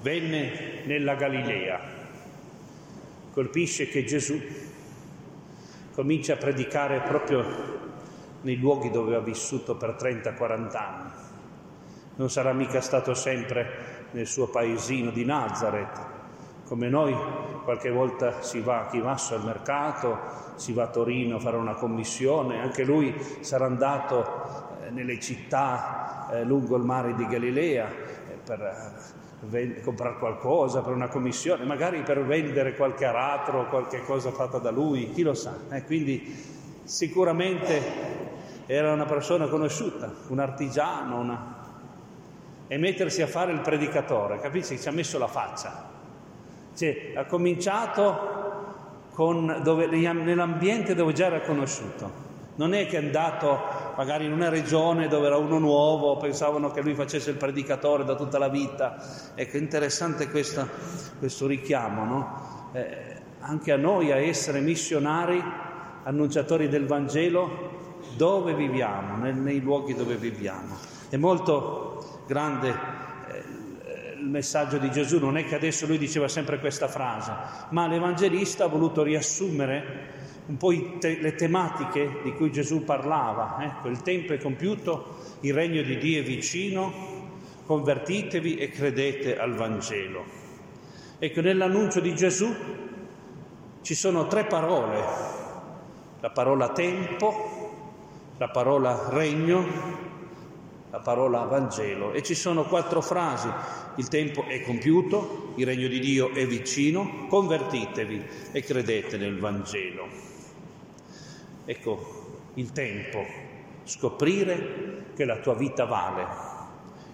venne nella Galilea. Colpisce che Gesù comincia a predicare proprio nei luoghi dove ha vissuto per 30-40 anni. Non sarà mica stato sempre nel suo paesino di Nazareth, come noi qualche volta si va, chi va al mercato, si va a Torino a fare una commissione, anche lui sarà andato eh, nelle città eh, lungo il mare di Galilea eh, per comprare qualcosa per una commissione, magari per vendere qualche aratro, qualche cosa fatta da lui, chi lo sa. Eh? Quindi sicuramente era una persona conosciuta, un artigiano, una... e mettersi a fare il predicatore, capisci? Ci ha messo la faccia. Cioè, ha cominciato dove, nell'ambiente dove già era conosciuto. Non è che è andato magari in una regione dove era uno nuovo, pensavano che lui facesse il predicatore da tutta la vita. Ecco, interessante questo, questo richiamo, no? eh, anche a noi a essere missionari, annunciatori del Vangelo, dove viviamo, nei, nei luoghi dove viviamo. È molto grande eh, il messaggio di Gesù, non è che adesso lui diceva sempre questa frase, ma l'Evangelista ha voluto riassumere un po' te- le tematiche di cui Gesù parlava. Ecco, il tempo è compiuto, il regno di Dio è vicino, convertitevi e credete al Vangelo. Ecco, nell'annuncio di Gesù ci sono tre parole, la parola tempo, la parola regno, la parola Vangelo e ci sono quattro frasi. Il tempo è compiuto, il regno di Dio è vicino, convertitevi e credete nel Vangelo. Ecco, il tempo, scoprire che la tua vita vale,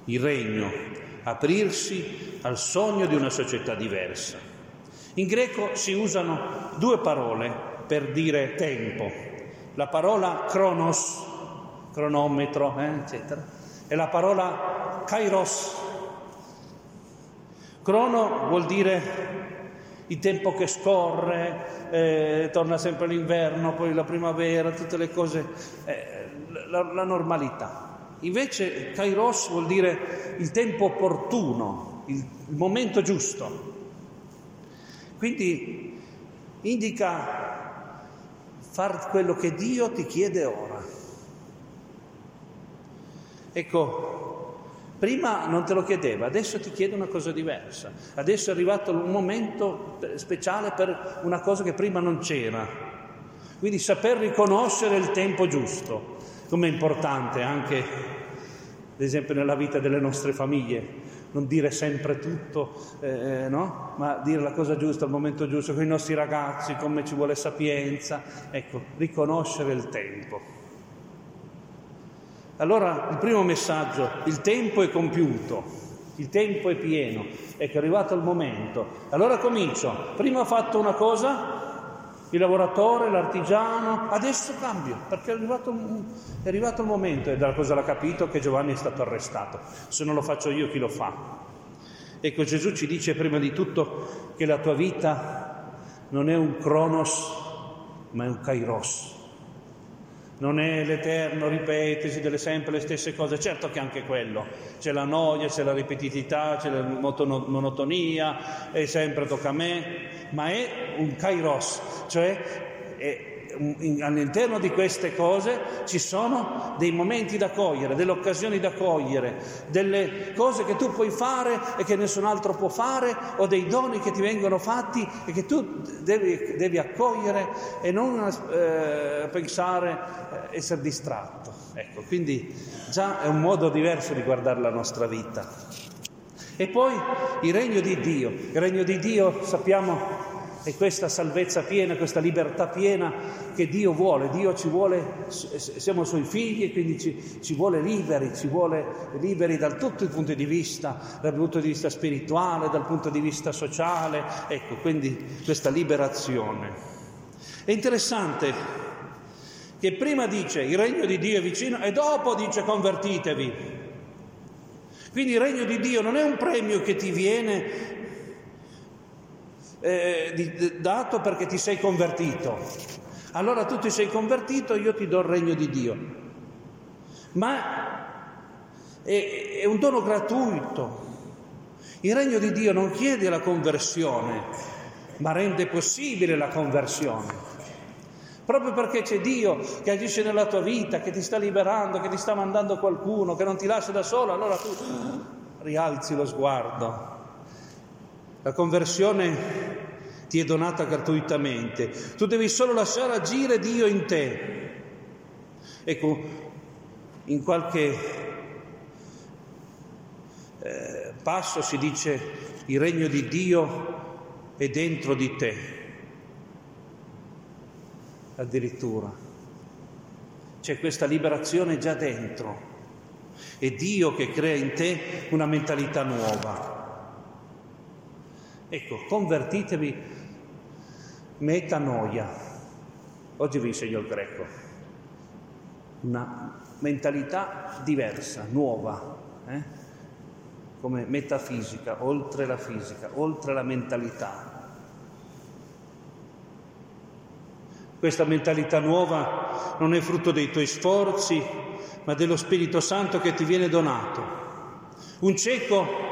il regno, aprirsi al sogno di una società diversa. In greco si usano due parole per dire tempo, la parola cronos, cronometro, eh, eccetera, e la parola kairos. Crono vuol dire il tempo che scorre, eh, torna sempre l'inverno, poi la primavera, tutte le cose, eh, la, la, normalità. Invece kairos vuol dire il tempo opportuno, il, il momento giusto. Quindi indica far quello che Dio ti chiede ora. Ecco, prima non te lo chiedeva, adesso ti chiede una cosa diversa. Adesso è arrivato un momento speciale per una cosa che prima non c'era. Quindi saper riconoscere il tempo giusto, come è importante anche, ad esempio, nella vita delle nostre famiglie non dire sempre tutto, eh, no? ma dire la cosa giusta al momento giusto con i nostri ragazzi, come ci vuole sapienza, ecco, riconoscere il tempo. Allora il primo messaggio, il tempo è compiuto, il tempo è pieno, ecco è arrivato il momento. Allora comincio, prima ho fatto una cosa, il lavoratore, l'artigiano, adesso cambio, perché è arrivato, è arrivato il momento e dalla cosa l'ha capito che Giovanni è stato arrestato. Se non lo faccio io, chi lo fa? Ecco, Gesù ci dice prima di tutto che la tua vita non è un cronos, ma è un kairos. Non è l'eterno ripetersi delle sempre le stesse cose, certo che anche quello, c'è la noia, c'è la ripetitività, c'è la monotonia, è sempre tocca a me, ma è un kairos, cioè è, all'interno di queste cose ci sono dei momenti da cogliere, delle occasioni da cogliere, delle cose che tu puoi fare e che nessun altro può fare, o dei doni che ti vengono fatti e che tu devi, devi accogliere e non eh, pensare eh, essere distratto. Ecco, quindi già è un modo diverso di guardare la nostra vita. E poi il regno di Dio. Il regno di Dio sappiamo è questa salvezza piena, questa libertà piena che Dio vuole. Dio ci vuole, siamo suoi figli e quindi ci, ci vuole liberi, ci vuole liberi da tutto il punto di vista, dal punto di vista spirituale, dal punto di vista sociale. Ecco, quindi questa liberazione. È interessante che prima dice il regno di Dio è vicino e dopo dice convertitevi. Quindi il regno di Dio non è un premio che ti viene eh, di, dato perché ti sei convertito. Allora tu ti sei convertito, io ti do il regno di Dio. Ma è, è un dono gratuito, Il regno di Dio non chiede la conversione, ma rende possibile la conversione. Proprio perché c'è Dio che agisce nella tua vita, che ti sta liberando, che ti sta mandando qualcuno, che non ti lascia da solo, allora tu rialzi lo sguardo. La conversione ti è donata gratuitamente, tu devi solo lasciare agire Dio in te. Ecco, in qualche eh, passo si dice il regno di Dio è dentro di te, addirittura. C'è questa liberazione già dentro. È Dio che crea in te una mentalità nuova. Ecco, convertitevi metanoia. Oggi vi insegno il greco. Una mentalità diversa, nuova, eh? come metafisica, oltre la fisica, oltre la mentalità. Questa mentalità nuova non è frutto dei tuoi sforzi, ma dello Spirito Santo che ti viene donato. Un cieco,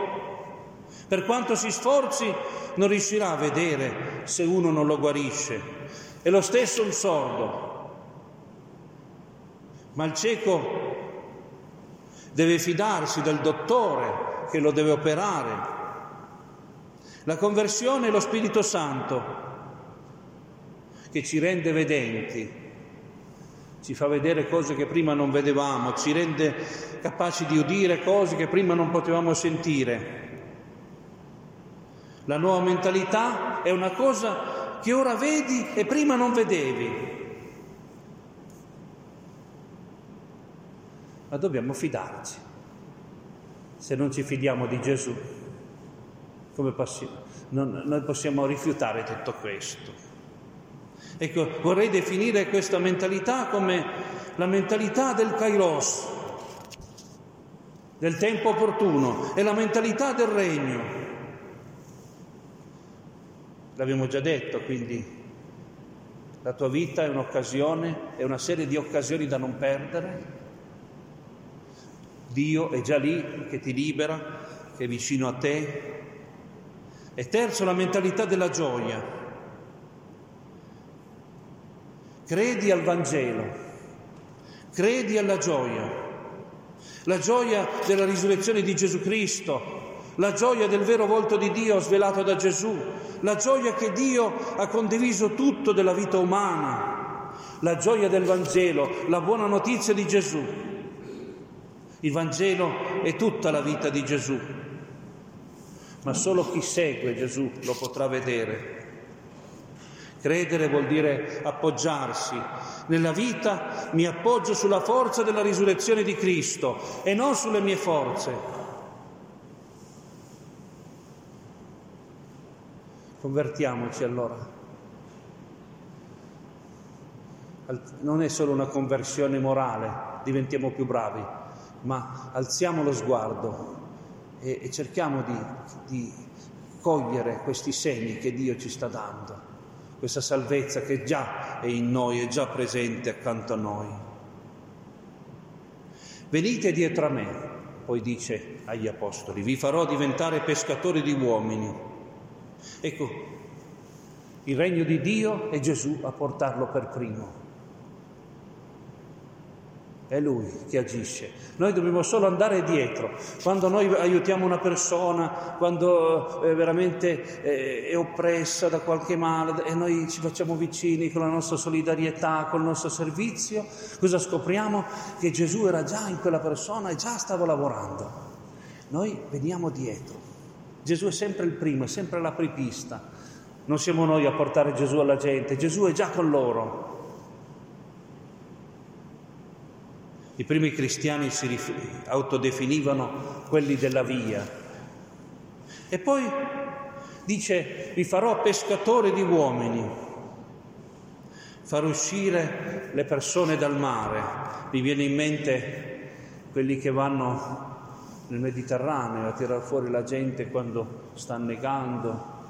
per quanto si sforzi, non riuscirà a vedere se uno non lo guarisce. E lo stesso un sordo. Ma il cieco deve fidarsi del dottore che lo deve operare. La conversione è lo Spirito Santo che ci rende vedenti, ci fa vedere cose che prima non vedevamo, ci rende capaci di udire cose che prima non potevamo sentire. La nuova mentalità è una cosa che ora vedi e prima non vedevi. Ma dobbiamo fidarci. Se non ci fidiamo di Gesù, come possiamo? Non, noi possiamo rifiutare tutto questo. Ecco, vorrei definire questa mentalità come la mentalità del kairos, del tempo opportuno, è la mentalità del regno. L'abbiamo già detto, quindi la tua vita è un'occasione, è una serie di occasioni da non perdere. Dio è già lì che ti libera, che è vicino a te. E terzo, la mentalità della gioia. Credi al Vangelo, credi alla gioia, la gioia della risurrezione di Gesù Cristo, la gioia del vero volto di Dio svelato da Gesù, la gioia che Dio ha condiviso tutto della vita umana, la gioia del Vangelo, la buona notizia di Gesù. Il Vangelo è tutta la vita di Gesù, ma solo chi segue Gesù lo potrà vedere. Credere vuol dire appoggiarsi. Nella vita mi appoggio sulla forza della risurrezione di Cristo e non sulle mie forze. Convertiamoci allora. Non è solo una conversione morale, diventiamo più bravi, ma alziamo lo sguardo e, e cerchiamo di, di cogliere questi segni che Dio ci sta dando questa salvezza che già è in noi, è già presente accanto a noi. Venite dietro a me, poi dice agli apostoli, vi farò diventare pescatori di uomini. Ecco, il regno di Dio è Gesù a portarlo per primo. È Lui che agisce. Noi dobbiamo solo andare dietro. Quando noi aiutiamo una persona, quando eh, veramente eh, è oppressa da qualche male e noi ci facciamo vicini con la nostra solidarietà, col nostro servizio, cosa scopriamo? Che Gesù era già in quella persona e già stava lavorando. Noi veniamo dietro. Gesù è sempre il primo, è sempre l'apripista. Non siamo noi a portare Gesù alla gente, Gesù è già con loro. I primi cristiani si autodefinivano quelli della via. E poi dice, vi farò pescatore di uomini, far uscire le persone dal mare. Mi viene in mente quelli che vanno nel Mediterraneo a tirar fuori la gente quando sta annegando,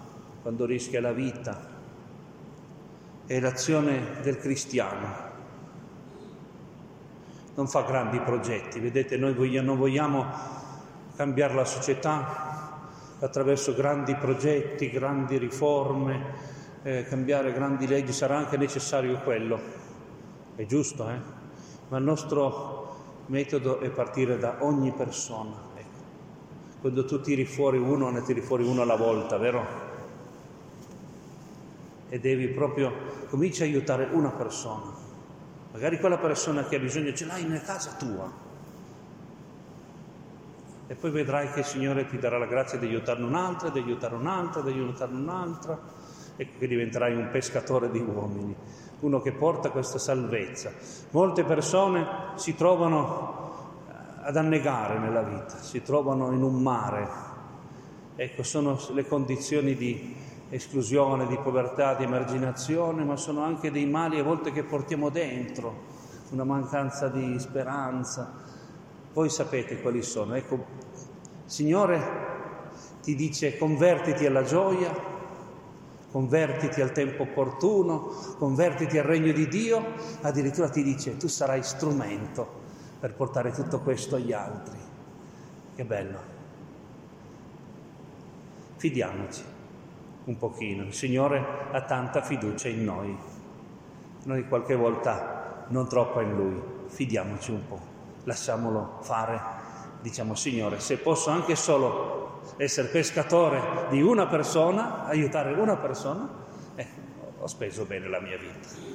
quando rischia la vita. È l'azione del cristiano non fa grandi progetti. Vedete, noi vogliamo, non vogliamo cambiare la società attraverso grandi progetti, grandi riforme, eh, cambiare grandi leggi, sarà anche necessario quello. È giusto, eh? Ma il nostro metodo è partire da ogni persona. Quando tu tiri fuori uno, ne tiri fuori uno alla volta, vero? E devi proprio, cominci a aiutare una persona. Magari quella persona che ha bisogno ce l'hai nella casa tua e poi vedrai che il Signore ti darà la grazia di aiutarne un'altra, di aiutare un'altra, di aiutarne un'altra, ecco che diventerai un pescatore di uomini, uno che porta questa salvezza. Molte persone si trovano ad annegare nella vita, si trovano in un mare. Ecco, sono le condizioni di esclusione, di povertà, di emarginazione, ma sono anche dei mali a volte che portiamo dentro, una mancanza di speranza, voi sapete quali sono. Ecco, Signore ti dice convertiti alla gioia, convertiti al tempo opportuno, convertiti al regno di Dio, addirittura ti dice tu sarai strumento per portare tutto questo agli altri. Che bello. Fidiamoci un pochino, il Signore ha tanta fiducia in noi, noi qualche volta non troppa in Lui, fidiamoci un po' lasciamolo fare. Diciamo, Signore, se posso anche solo essere pescatore di una persona, aiutare una persona, eh, ho speso bene la mia vita.